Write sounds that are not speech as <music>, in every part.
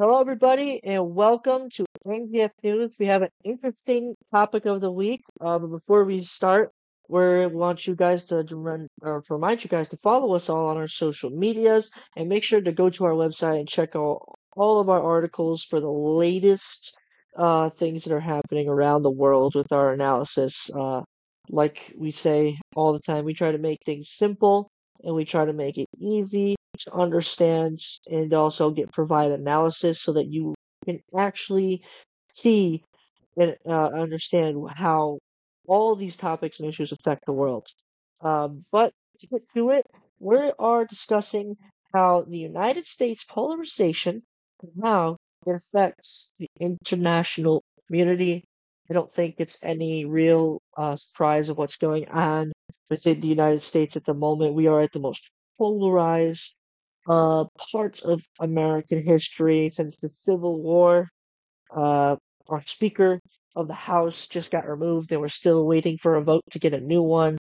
Hello, everybody, and welcome to NGF News. We have an interesting topic of the week. Uh, but before we start, we want you guys to run, or remind you guys to follow us all on our social medias and make sure to go to our website and check out all of our articles for the latest uh, things that are happening around the world with our analysis. Uh, like we say all the time, we try to make things simple and we try to make it easy understand and also get provide analysis so that you can actually see and uh, understand how all these topics and issues affect the world. Um, but to get to it, we are discussing how the United States polarization and how it affects the international community. I don't think it's any real uh, surprise of what's going on within the United States at the moment. We are at the most polarized uh, parts of American history since the Civil War. Uh, our Speaker of the House just got removed, and we're still waiting for a vote to get a new one.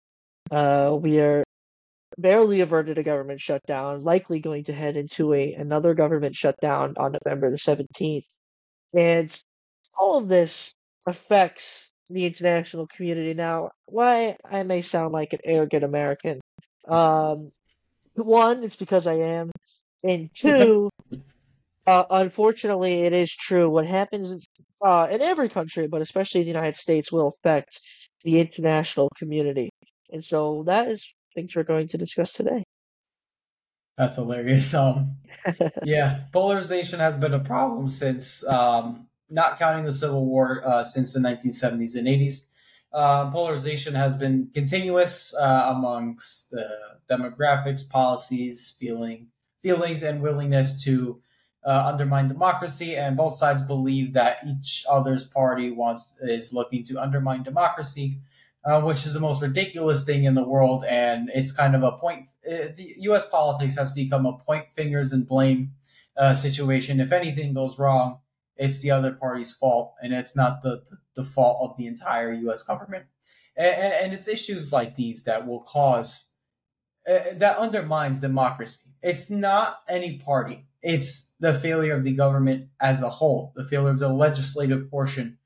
Uh, we are barely averted a government shutdown, likely going to head into a another government shutdown on November the 17th. And all of this affects the international community. Now, why I may sound like an arrogant American, um, one, it's because I am, and <laughs> two, uh, unfortunately, it is true. What happens uh, in every country, but especially the United States, will affect the international community, and so that is things we're going to discuss today. That's hilarious. <laughs> Um, yeah, polarization has been a problem since, um, not counting the Civil War, uh, since the 1970s and 80s. Uh, polarization has been continuous uh, amongst the demographics, policies, feeling, feelings, and willingness to uh, undermine democracy. And both sides believe that each other's party wants is looking to undermine democracy, uh, which is the most ridiculous thing in the world. And it's kind of a point. Uh, the U.S. politics has become a point fingers and blame uh, situation. If anything goes wrong, it's the other party's fault, and it's not the, the, the fault of the entire U.S. government. And, and, it's issues like these that will cause uh, that undermines democracy. It's not any party. It's the failure of the government as a whole, the failure of the legislative portion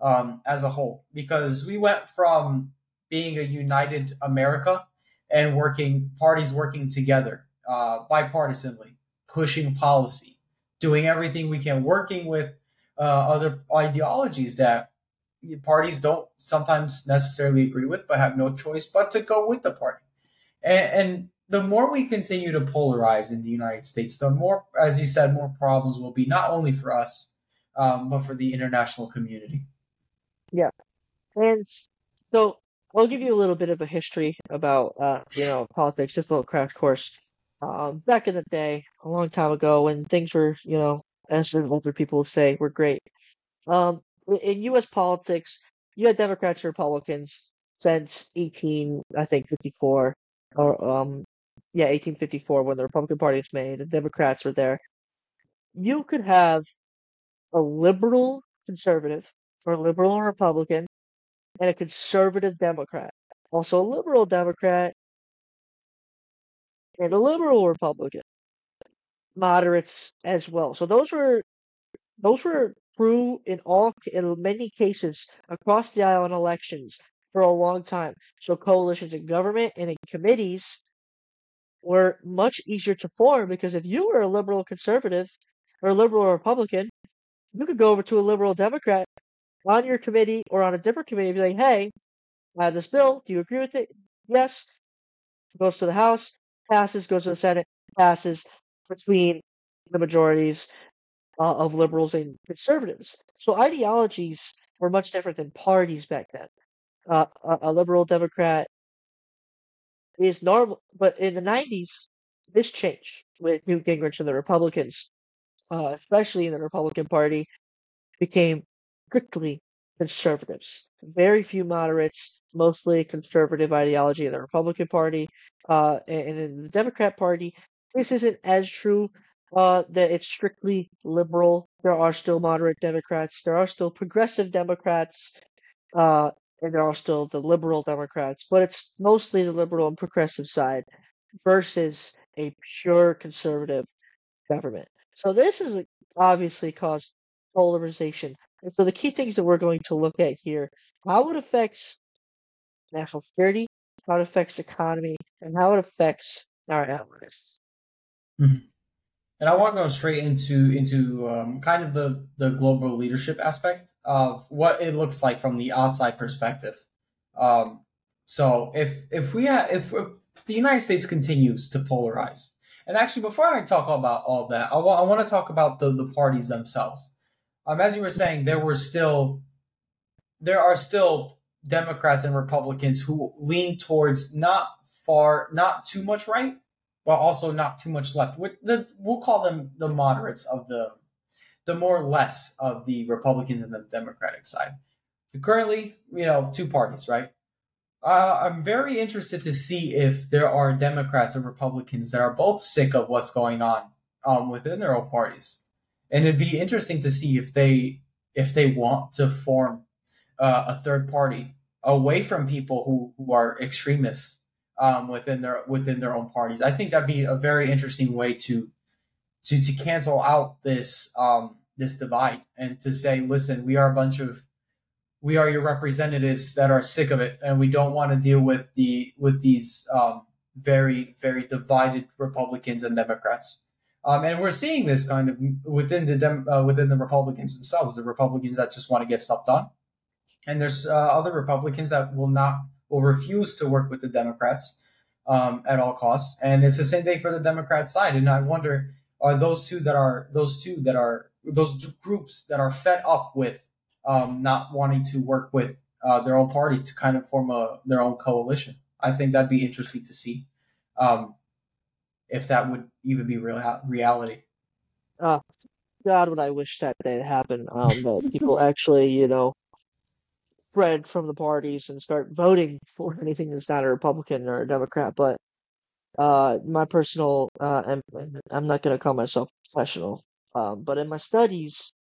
um, as a whole. Because we went from being a united America and working parties working together uh, bipartisanly, pushing policy, doing everything we can, working with uh, other ideologies that parties don't sometimes necessarily agree with, but have no choice but to go with the party. And, and the more we continue to polarize in the United States, the more, as you said, more problems will be not only for us, um, but for the international community. Yeah, and so I'll give you a little bit of a history about, uh, you know, politics, just a little crash course. Um, back in the day, a long time ago, when things were, you know, as older people say, were great. Um, in U.S. politics, you had Democrats and Republicans since 18, I think, 54, or um, yeah, 1854 when the Republican Party was made. The Democrats were there. You could have a liberal conservative, or a liberal Republican, and a conservative Democrat. Also, a liberal Democrat and a liberal Republican moderates as well. So those were those were true in all in many cases across the aisle in elections for a long time. So coalitions in government and in committees were much easier to form because if you were a liberal conservative or a liberal Republican, you could go over to a liberal Democrat on your committee or on a different committee and be like, hey, I have this bill. Do you agree with it? Yes. Goes to the House, passes, goes to the Senate, passes between the majorities uh, of liberals and conservatives. So ideologies were much different than parties back then. Uh, a, a, liberal Democrat is normal, but in the 90s, this changed with Newt Gingrich and the Republicans, uh, especially in the Republican Party, became strictly conservatives. Very few moderates, mostly conservative ideology in the Republican Party. Uh, and in the Democrat Party, this isn't as true uh, that it's strictly liberal. There are still moderate Democrats. There are still progressive Democrats. Uh, and there are still the liberal Democrats, but it's mostly the liberal and progressive side versus a pure conservative government. So this is obviously caused polarization. And so the key things that we're going to look at here, how it affects national security, how it affects economy, and how it affects our allies. Mm-hmm. And I want to go straight into into um, kind of the the global leadership aspect of what it looks like from the outside perspective. Um, so if if we if, if the United States continues to polarize, and actually before I talk about all that, I I want to talk about the the parties themselves. Um, as you were saying, there were still there are still Democrats and Republicans who lean towards not far, not too much right, but also not too much left. The, we'll call them the moderates of the the more less of the Republicans and the Democratic side. Currently, you know, two parties, right? Uh, I'm very interested to see if there are Democrats or Republicans that are both sick of what's going on um, within their own parties, and it'd be interesting to see if they if they want to form uh, a third party away from people who, who are extremists um, within their within their own parties. I think that'd be a very interesting way to to to cancel out this um, this divide and to say, listen, we are a bunch of we are your representatives that are sick of it, and we don't want to deal with the with these um, very very divided Republicans and Democrats. Um, and we're seeing this kind of within the Dem- uh, within the Republicans themselves, the Republicans that just want to get stuff done, and there's uh, other Republicans that will not will refuse to work with the Democrats um, at all costs, and it's the same thing for the Democrat side. And I wonder, are those two that are those two that are those groups that are fed up with um, not wanting to work with uh, their own party to kind of form a their own coalition. I think that'd be interesting to see um, if that would even be real reality. Uh, God, would I wish that that happen. Um, that people actually, you know, spread from the parties and start voting for <laughs> anything that's not a Republican or a Democrat. But uh, my personal, uh, I'm, I'm not going to call myself professional, um, but in my studies,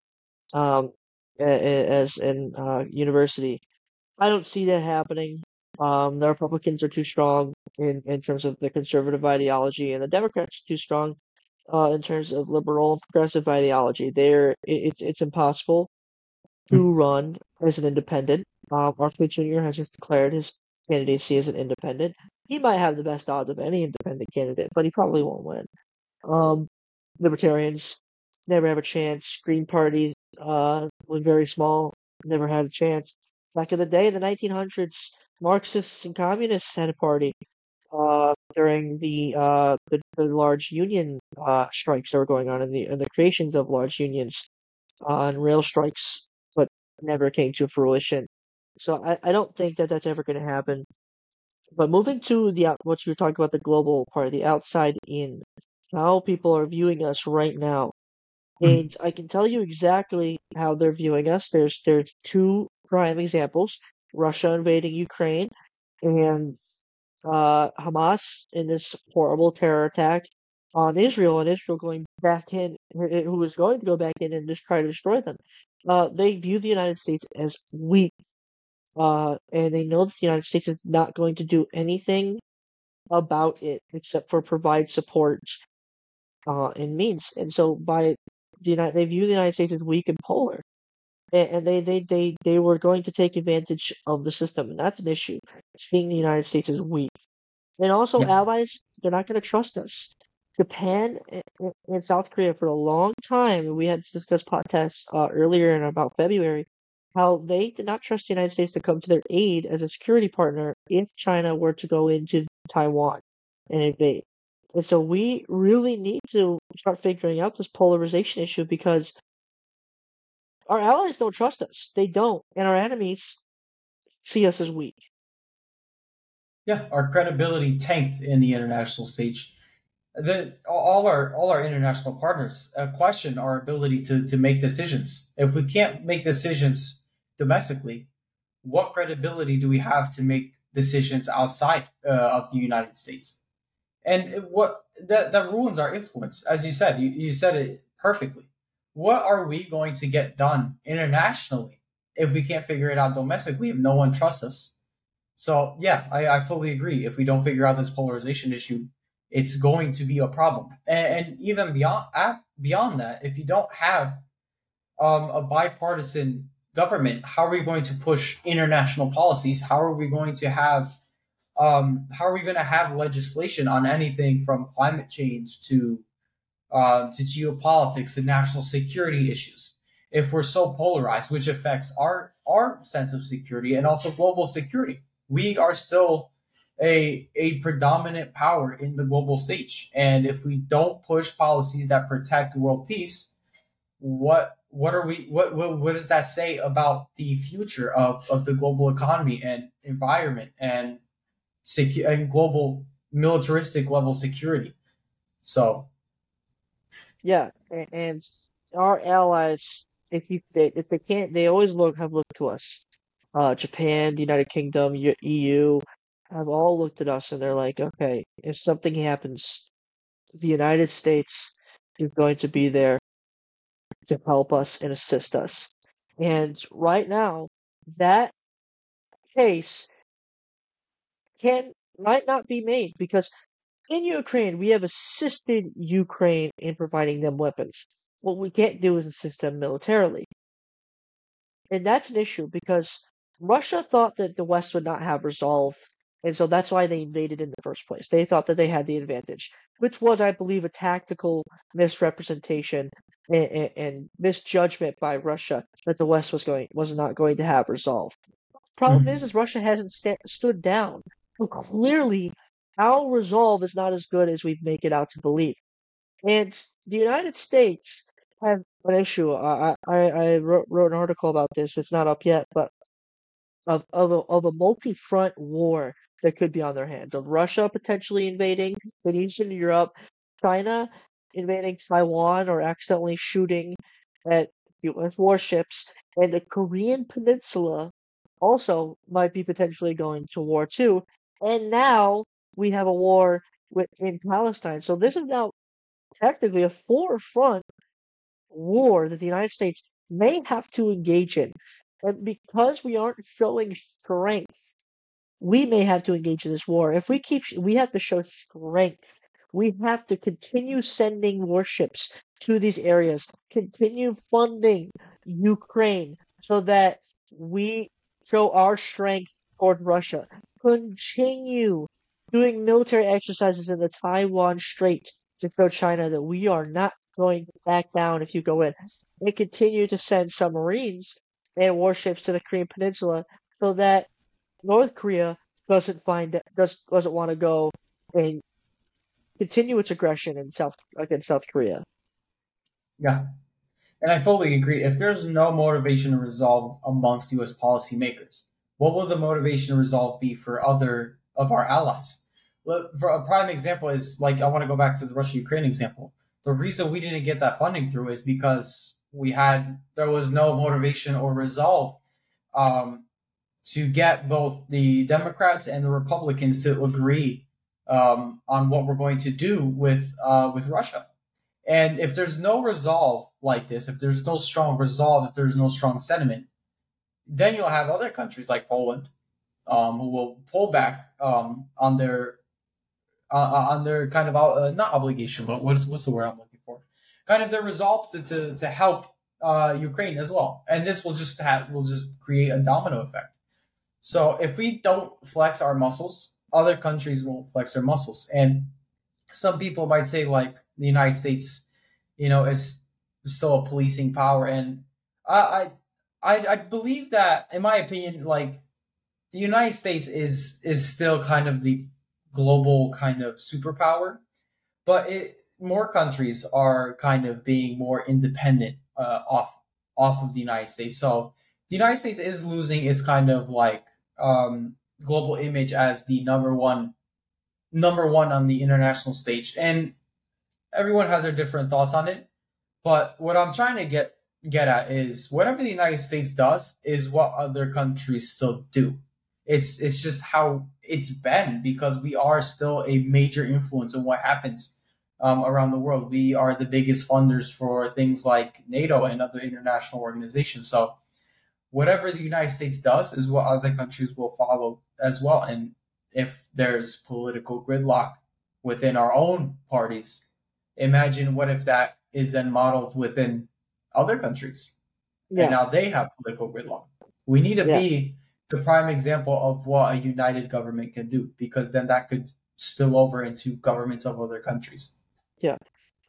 um, as in uh, university. I don't see that happening. Um, the Republicans are too strong in, in terms of the conservative ideology, and the Democrats are too strong uh, in terms of liberal and progressive ideology. They're it's it's impossible to hmm. run as an independent. Uh, Mark Jr. has just declared his candidacy as an independent. He might have the best odds of any independent candidate, but he probably won't win. Um, libertarians never have a chance. Green Party uh, very small, never had a chance. Back in the day, in the 1900s, Marxists and communists had a party uh, during the, uh, the, the large union uh, strikes that were going on and the and the creations of large unions uh, and rail strikes, but never came to fruition. So I, I don't think that that's ever going to happen. But moving to the what you were talking about the global part, the outside in, how people are viewing us right now. Mm-hmm. And I can tell you exactly how they're viewing us. There's there's two prime examples: Russia invading Ukraine and uh, Hamas in this horrible terror attack on Israel, and Israel going back in, who was going to go back in and just try to destroy them. Uh, they view the United States as weak, uh, and they know that the United States is not going to do anything about it except for provide support uh, and means. And so by the United, they view the United States as weak and polar, and, they, they, they, they were going to take advantage of the system, and that's an issue. Seeing the United States as weak, and also yeah. allies, they're not going to trust us. Japan and South Korea for a long time, we had discussed podcasts uh, earlier in about February, how they did not trust the United States to come to their aid as a security partner if China were to go into Taiwan and invade. And so we really need to start figuring out this polarization issue because our allies don't trust us. They don't. And our enemies see us as weak. Yeah, our credibility tanked in the international stage. The, all our all our international partners uh, question our ability to to make decisions. If we can't make decisions domestically, what credibility do we have to make decisions outside uh, of the United States? and what that that ruins our influence as you said you, you said it perfectly what are we going to get done internationally if we can't figure it out domestically if no one trusts us so yeah i, I fully agree if we don't figure out this polarization issue it's going to be a problem. And, and even beyond beyond that, if you don't have um, a bipartisan government, how are we going to push international policies? How are we going to have um, how are we going to have legislation on anything from climate change to uh, to geopolitics and national security issues? If we're so polarized, which affects our our sense of security and also global security, we are still a a predominant power in the global stage. And if we don't push policies that protect world peace, what what are we what what, what does that say about the future of, of the global economy and environment and secu- and global militaristic level security? So yeah, and our allies, if you they, if they can't, they always look have looked to us. Uh, Japan, the United Kingdom, EU, have all looked at us and they're like, okay, if something happens, the United States is going to be there to help us and assist us. And right now, that case can might not be made because in Ukraine we have assisted Ukraine in providing them weapons. What we can't do is assist them militarily. And that's an issue because Russia thought that the West would not have resolve and so that's why they invaded in the first place. They thought that they had the advantage, which was, I believe, a tactical misrepresentation and, and, and misjudgment by Russia that the West was going was not going to have resolve. Problem mm-hmm. is, is Russia hasn't st- stood down. So clearly, our resolve is not as good as we make it out to believe. And the United States have an issue. I I, I wrote, wrote an article about this. It's not up yet, but of of a, of a multi-front war that could be on their hands of Russia potentially invading Eastern Europe, China invading Taiwan or accidentally shooting at U.S. warships, and the Korean Peninsula also might be potentially going to war too. And now we have a war in Palestine. So this is now technically a four-front war that the United States may have to engage in. And because we aren't showing strength we may have to engage in this war. If we keep, we have to show strength. We have to continue sending warships to these areas, continue funding Ukraine so that we show our strength toward Russia, continue doing military exercises in the Taiwan Strait to show China that we are not going to back down if you go in, and continue to send submarines and warships to the Korean Peninsula so that North Korea doesn't find does doesn't want to go and continue its aggression in South against South Korea. Yeah, and I fully agree. If there's no motivation to resolve amongst U.S. policymakers, what will the motivation to resolve be for other of our allies? For a prime example is like I want to go back to the Russia-Ukraine example. The reason we didn't get that funding through is because we had there was no motivation or resolve um, to get both the Democrats and the Republicans to agree um, on what we're going to do with uh, with Russia. And if there's no resolve like this, if there's no strong resolve, if there's no strong sentiment, then you'll have other countries like Poland um, who will pull back um, on their uh, uh on their kind of uh, not obligation, but what's what's the word I'm looking for? Kind of their resolve to to, to help uh, Ukraine as well, and this will just have will just create a domino effect. So if we don't flex our muscles, other countries won't flex their muscles. And some people might say like the United States, you know, is still a policing power. And I I I believe that in my opinion, like the United States is is still kind of the global kind of superpower, but it more countries are kind of being more independent uh, off off of the United States. So the United States is losing its kind of like um, global image as the number one number one on the international stage. And everyone has their different thoughts on it. But what i'm trying to get get at is whatever the united states does is what other countries still do. It's it's just how it's been because we are still a major influence on what happens um, around the world. We are the biggest funders for things like nato and other international organizations. So whatever the United States does is what other countries will follow as well. And if there's political gridlock within our own parties, imagine what if that is then modeled within other countries. Yeah. And now they have political gridlock. We need to yeah. be the prime example of what a united government can do because then that could spill over into governments of other countries. Yeah.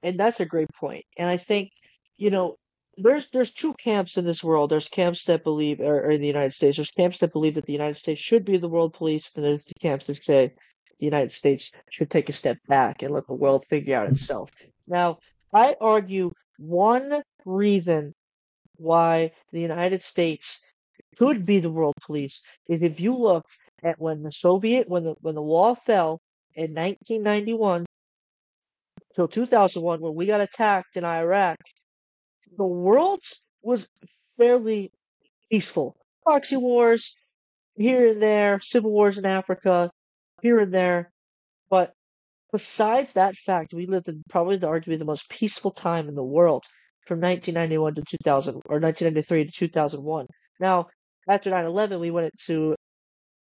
And that's a great point. And I think, you know, there's there's two camps in this world. There's camps that believe, or, or, in the United States, there's camps that believe that the United States should be the world police, and there's the camps that say the United States should take a step back and let the world figure out itself. Now, I argue one reason why the United States could be the world police is if you look at when the Soviet when the when the wall fell in 1991 till 2001 when we got attacked in Iraq, the world was fairly peaceful. Proxy wars here and there, civil wars in Africa here and there, but besides that fact, we lived in probably the arguably the most peaceful time in the world from 1991 to 2000 or 1993 to 2001. Now, after 9/11, we went to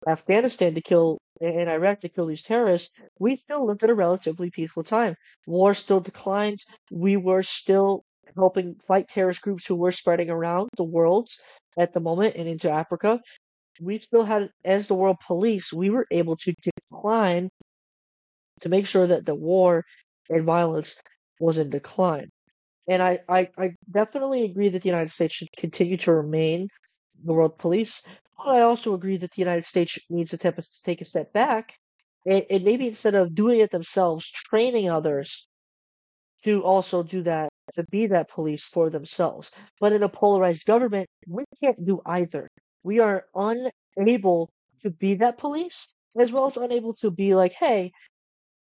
Afghanistan to kill and Iraq to kill these terrorists. We still lived in a relatively peaceful time. War still declined. We were still helping fight terrorist groups who were spreading around the world at the moment and into Africa. We still had, as the world police, we were able to decline to make sure that the war and violence was in decline. And I, I, I definitely agree that the United States should continue to remain the world police. But I also agree that the United States needs to take a, step back and, and maybe instead of doing it themselves, training others to also do that, to be that police for themselves. But in a polarized government, we can't do either. We are unable to be that police, as well as unable to be like, hey,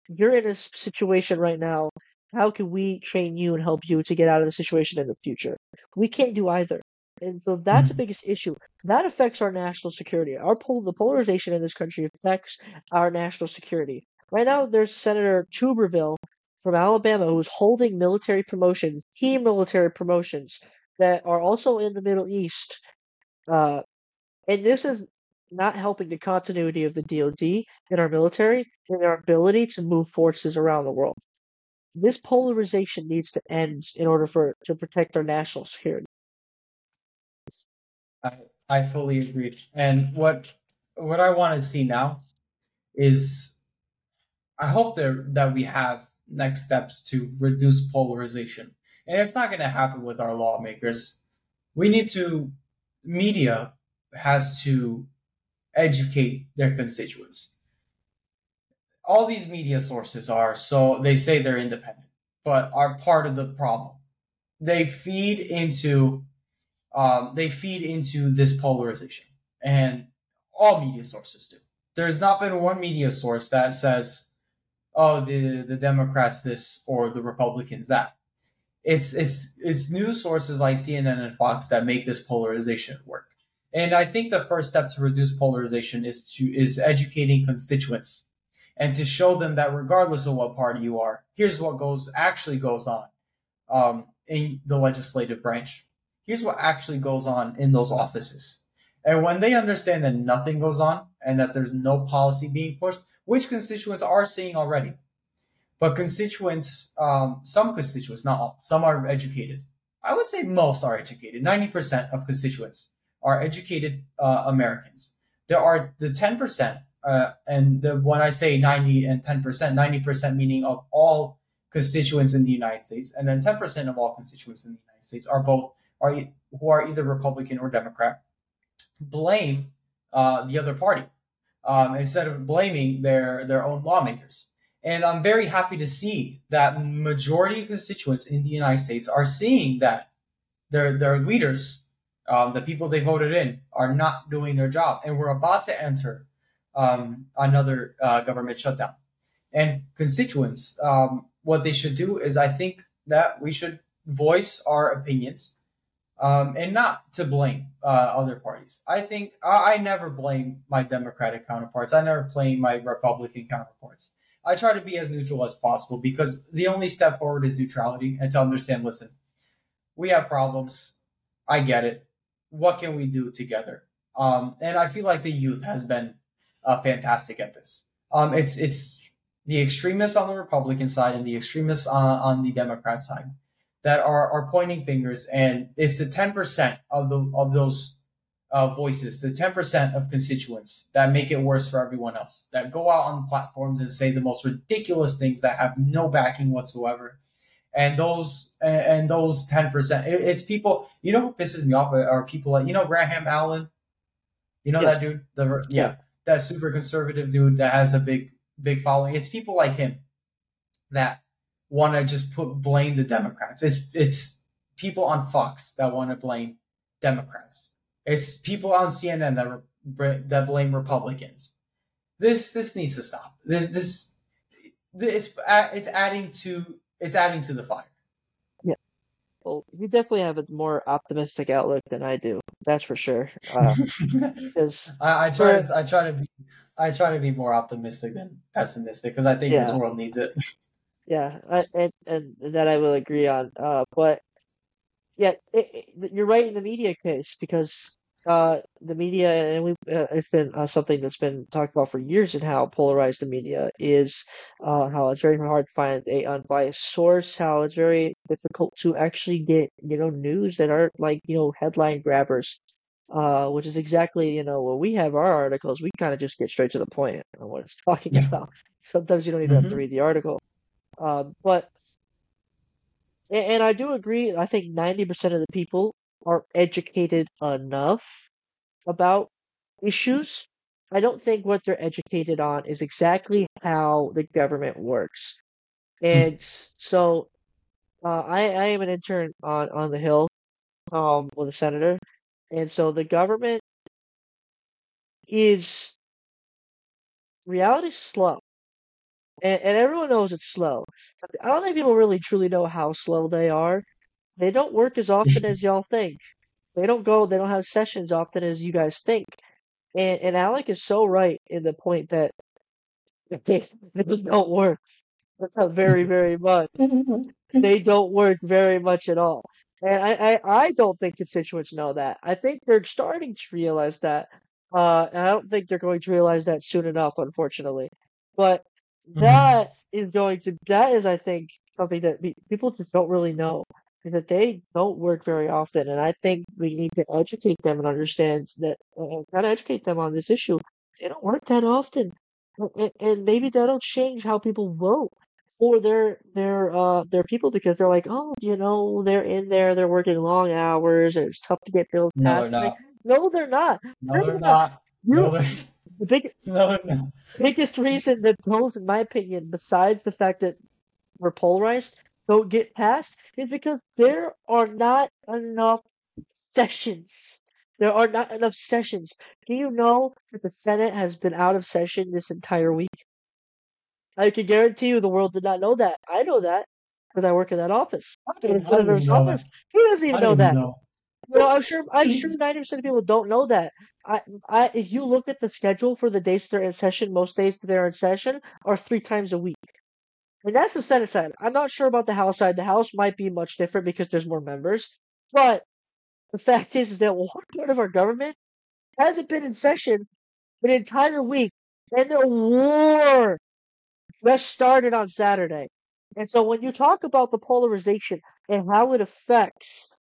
you're in a situation right now. How can we train you and help you to get out of the situation in the future? We can't do either. And so that's the mm-hmm. biggest issue. That affects our national security. Our pol- the polarization in this country affects our national security. Right now, there's Senator Tuberville from Alabama who's holding military promotions, key military promotions that are also in the Middle East. Uh, and this is not helping the continuity of the DoD and our military and our ability to move forces around the world. This polarization needs to end in order for to protect our national security. I I fully agree. And what what I want to see now is I hope that that we have next steps to reduce polarization. And it's not going to happen with our lawmakers. We need to media has to educate their constituents. All these media sources are so they say they're independent, but are part of the problem. They feed into um, they feed into this polarization, and all media sources do. There's not been one media source that says, "Oh, the the Democrats this or the Republicans that." It's it's it's news sources like CNN and Fox that make this polarization work. And I think the first step to reduce polarization is to is educating constituents and to show them that regardless of what party you are, here's what goes actually goes on um, in the legislative branch here's what actually goes on in those offices. And when they understand that nothing goes on and that there's no policy being pushed, which constituents are seeing already, but constituents, um, some constituents, not all, some are educated. I would say most are educated. 90% of constituents are educated uh, Americans. There are the 10%, uh, and the, when I say 90 and 10%, 90% meaning of all constituents in the United States, and then 10% of all constituents in the United States are both are who are either Republican or Democrat blame uh, the other party um, instead of blaming their their own lawmakers. And I'm very happy to see that majority of constituents in the United States are seeing that their their leaders, um, the people they voted in, are not doing their job, and we're about to enter um, another uh, government shutdown. And constituents, um, what they should do is, I think that we should voice our opinions um, and not to blame uh, other parties. I think I, I, never blame my Democratic counterparts. I never blame my Republican counterparts. I try to be as neutral as possible because the only step forward is neutrality and to understand. Listen, we have problems. I get it. What can we do together? Um, and I feel like the youth has been uh, fantastic at this. Um, it's it's the extremists on the Republican side and the extremists on, on the Democrat side that are, are pointing fingers, and it's the ten percent of the of those uh, voices, the ten percent of constituents that make it worse for everyone else, that go out on platforms and say the most ridiculous things that have no backing whatsoever, and those and those ten percent, it's people. You know who pisses me off are people like you know Graham Allen, you know yes. that dude, the yeah, that super conservative dude that has a big big following. It's people like him that want to just put blame the Democrats. It's it's people on Fox that want to blame Democrats. It's people on CNN that that blame Republicans. This this needs to stop. This this this it's adding to it's adding to the fire. Yeah. Well, you definitely have a more optimistic outlook than I do. That's for sure. Uh, <laughs> I, I try to I try to be I try to be more optimistic than pessimistic because I think yeah. this world needs it. Yeah, I, and and that I will agree on. Uh, but yeah, it, it, you're right in the media case because uh, the media and we uh, it's been uh, something that's been talked about for years and how polarized the media is, uh, how it's very hard to find a unbiased source, how it's very difficult to actually get you know news that aren't like you know headline grabbers uh, which is exactly you know when we have our articles, we kind of just get straight to the point on what it's <laughs> talking yeah. about. Sometimes you don't even mm-hmm. have to mm-hmm. read the article, um, but and, and I do agree. I think ninety percent of the people are educated enough about issues. I don't think what they're educated on is exactly how the government works, hmm. and so uh, I I am an intern on on the Hill um, with a senator, and so the government is reality slow. And, and everyone knows it's slow. I don't think people really truly know how slow they are. They don't work as often <laughs> as y'all think. They don't go, they don't have sessions often as you guys think. And, and Alec is so right in the point that they, <laughs> they don't work <laughs> very, very much. they don't work very much at all. And I, I, I don't think constituents know that. I think they're starting to realize that. Uh, I don't think they're going to realize that soon enough, unfortunately. But mm-hmm. that is going to, that is, I think, something that people just don't really know. That they don't work very often. And I think we need to educate them and understand that, uh, kind of educate them on this issue. They don't work that often. And, and maybe that'll change how people vote for their their uh their people because they're like, oh, you know, they're in there, they're working long hours, and it's tough to get bills no, passed. They're not. No, they're not. No, they're, they're not. not. No, they're... The big, no, they're biggest reason that bills, in my opinion, besides the fact that we're polarized, don't get passed, is because there are not enough sessions. There are not enough sessions. Do you know that the Senate has been out of session this entire week? I can guarantee you the world did not know that. I know that because I work in that office. In his editor's office. That. He doesn't even know that. Know. Well, I'm sure. I'm sure mm-hmm. ninety percent of people don't know that. I, I, if you look at the schedule for the days they're in session, most days that they're in session are three times a week, and that's the Senate side. I'm not sure about the House side. The House might be much different because there's more members, but the fact is, is that <laughs> one part of our government hasn't been in session for an entire week, and the war just started on Saturday. And so when you talk about the polarization and how it affects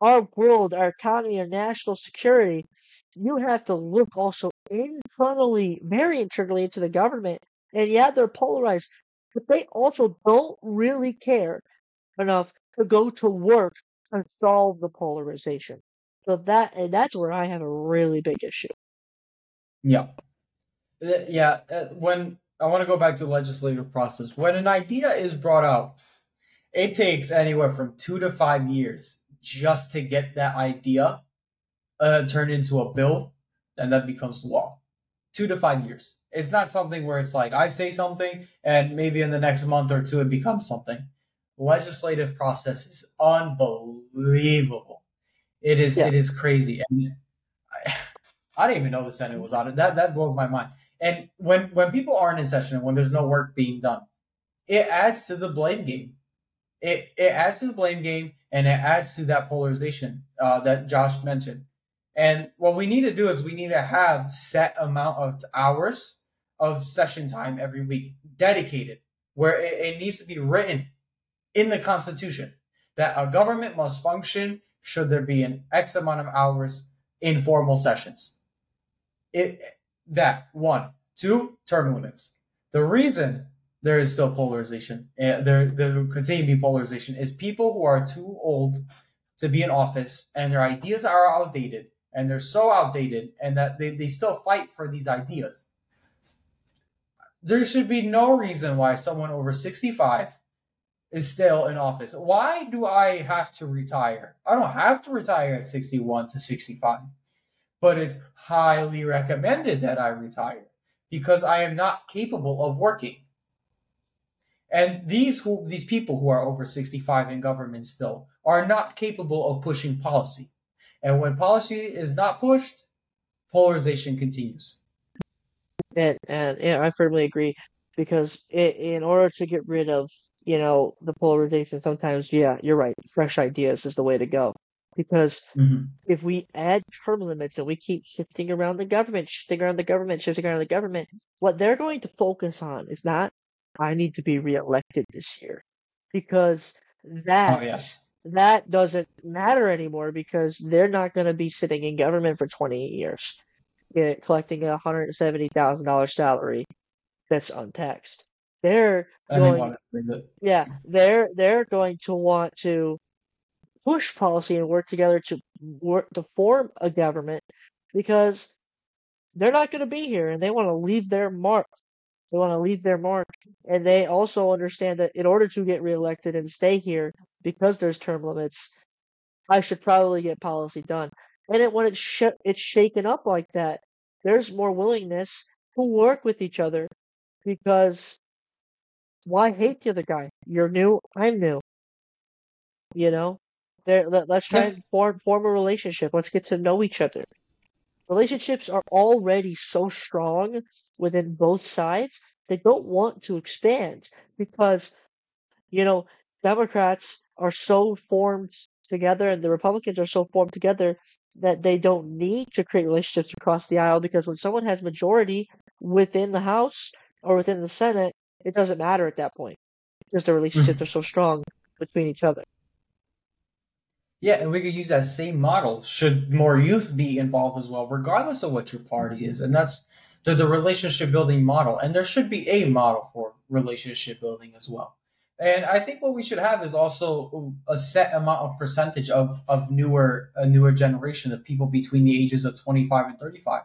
our world, our economy, our national security, you have to look also internally, very internally into the government. And yeah, they're polarized, but they also don't really care enough to go to work and solve the polarization. So that and that's where I have a really big issue. Yeah, uh, yeah. Uh, when I want to go back to the legislative process. When an idea is brought up, it takes anywhere from two to five years just to get that idea uh, turned into a bill, and that becomes law. Two to five years. It's not something where it's like I say something and maybe in the next month or two it becomes something. Legislative process is unbelievable. It is. Yeah. It is crazy, and I, I didn't even know the Senate was on it. That that blows my mind. And when when people aren't in session and when there's no work being done, it adds to the blame game. It it adds to the blame game and it adds to that polarization uh, that Josh mentioned. And what we need to do is we need to have set amount of hours of session time every week dedicated, where it, it needs to be written in the Constitution that a government must function should there be an X amount of hours in formal sessions. It that one, two term limits. The reason there is still polarization, uh, there there continue to be polarization, is people who are too old to be in office and their ideas are outdated and they're so outdated and that they, they still fight for these ideas. There should be no reason why someone over 65 is still in office. Why do I have to retire? I don't have to retire at 61 to 65, but it's highly recommended that I retire because I am not capable of working. And these who these people who are over 65 in government still are not capable of pushing policy. And when policy is not pushed, polarization continues. And and yeah, I firmly agree because it, in order to get rid of you know the polarization, sometimes yeah, you're right. Fresh ideas is the way to go. Because mm-hmm. if we add term limits and we keep shifting around the government, shifting around the government, shifting around the government, what they're going to focus on is not I need to be reelected this year because that oh, yes. that doesn't matter anymore because they're not going to be sitting in government for 20 years eh, collecting a hundred seventy thousand dollars salary that's untaxed. They're going, yeah, they're they're going to want to push policy and work together to work to form a government because they're not going to be here and they want to leave their mark they want to leave their mark. And they also understand that in order to get reelected and stay here, because there's term limits, I should probably get policy done. And it, when it's sh- it's shaken up like that, there's more willingness to work with each other because why hate the other guy? You're new, I'm new. You know, there. Let, us try and form form a relationship. Let's get to know each other relationships are already so strong within both sides they don't want to expand because you know democrats are so formed together and the republicans are so formed together that they don't need to create relationships across the aisle because when someone has majority within the house or within the senate it doesn't matter at that point because the relationships mm-hmm. are so strong between each other yeah, and we could use that same model should more youth be involved as well, regardless of what your party is. And that's the, the relationship building model. And there should be a model for relationship building as well. And I think what we should have is also a set amount of percentage of, of newer a newer generation of people between the ages of 25 and 35.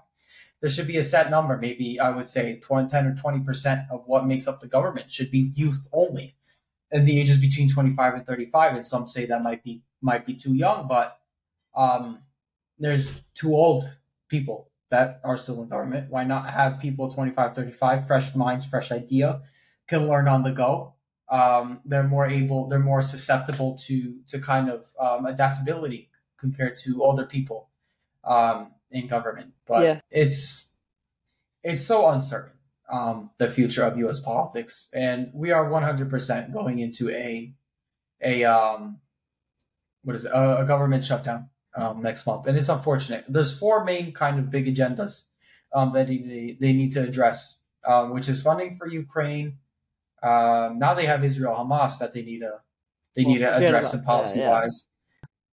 There should be a set number, maybe I would say 20, 10 or 20% of what makes up the government should be youth only. And the ages between 25 and 35. And some say that might be might be too young, but um, there's too old people that are still in government. Why not have people 25, 35, fresh minds, fresh idea, can learn on the go. Um, they're more able, they're more susceptible to to kind of um, adaptability compared to older people um, in government. But yeah. it's it's so uncertain um, the future of U.S. politics, and we are 100% going into a a um, what is it, a, a government shutdown um, next month, and it's unfortunate. There's four main kind of big agendas um, that they, they need to address, um, which is funding for Ukraine. Um, now they have Israel Hamas that they need to they well, need to address in policy yeah, yeah. wise.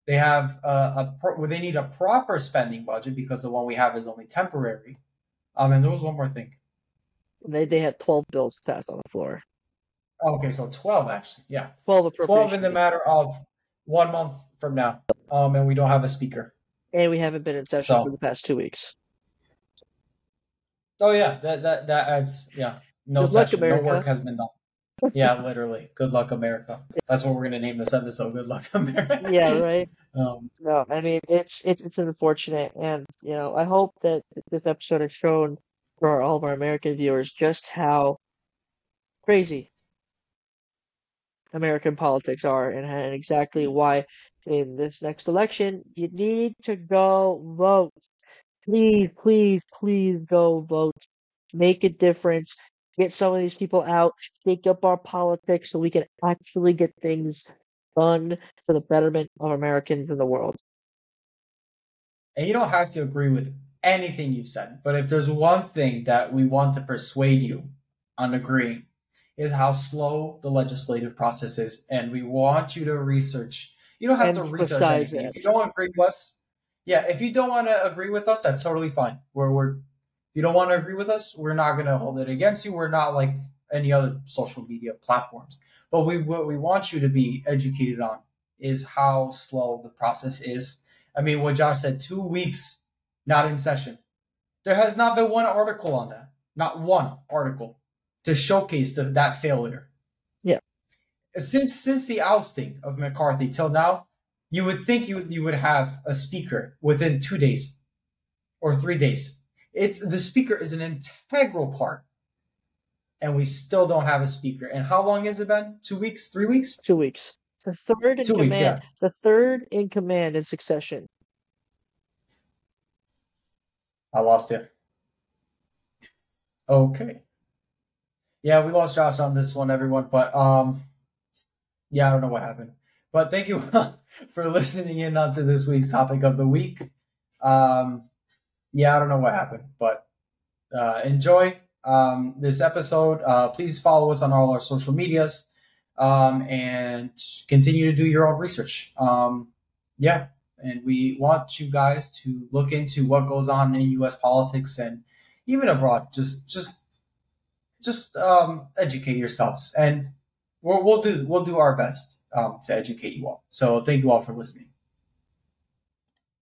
They have a, a they need a proper spending budget because the one we have is only temporary. Um, and there was one more thing. They they had twelve bills passed on the floor. Okay, so twelve actually, yeah, twelve. Twelve in the matter of one month from now, um, and we don't have a speaker. And we haven't been in session so. for the past two weeks. Oh yeah, that that that adds yeah. No Good session, luck, no work has been done. yeah, <laughs> literally. Good luck, America. That's what we're gonna name this episode. Good luck, America. yeah, right. <laughs> Um, no, I mean it's it's it's unfortunate, and you know I hope that this episode has shown for all of our American viewers just how crazy American politics are and, and exactly why in this next election you need to go vote. Please, please, please go vote. Make a difference. Get some of these people out. Shake up our politics so we can actually get things done for the betterment of Americans in the world. And you don't have to agree with anything you've said, but if there's one thing that we want to persuade you on agreeing, is how slow the legislative process is, and we want you to research. You don't have to research anything. It. If you don't agree with us, yeah, if you don't want to agree with us, that's totally fine. We're we're if you don't want to agree with us, we're not going to hold it against you. We're not like any other social media platforms. But we what we want you to be educated on is how slow the process is. I mean, what Josh said, two weeks not in session. There has not been one article on that. Not one article to showcase the, that failure. Yeah. Since since the ousting of McCarthy till now, you would think you you would have a speaker within two days or three days. It's the speaker is an integral part, and we still don't have a speaker. And how long has it been? Two weeks? Three weeks? Two weeks. The third in two command. Weeks, yeah. The third in command in succession. I lost you. Okay. Yeah, we lost Josh on this one, everyone. But um, yeah, I don't know what happened. But thank you <laughs> for listening in onto this week's topic of the week. Um, yeah, I don't know what happened, but uh, enjoy um, this episode. Uh, please follow us on all our social medias um, and continue to do your own research. Um, yeah, and we want you guys to look into what goes on in U.S. politics and even abroad. Just, just, just um, educate yourselves, and we'll, we'll do we'll do our best um, to educate you all. So thank you all for listening.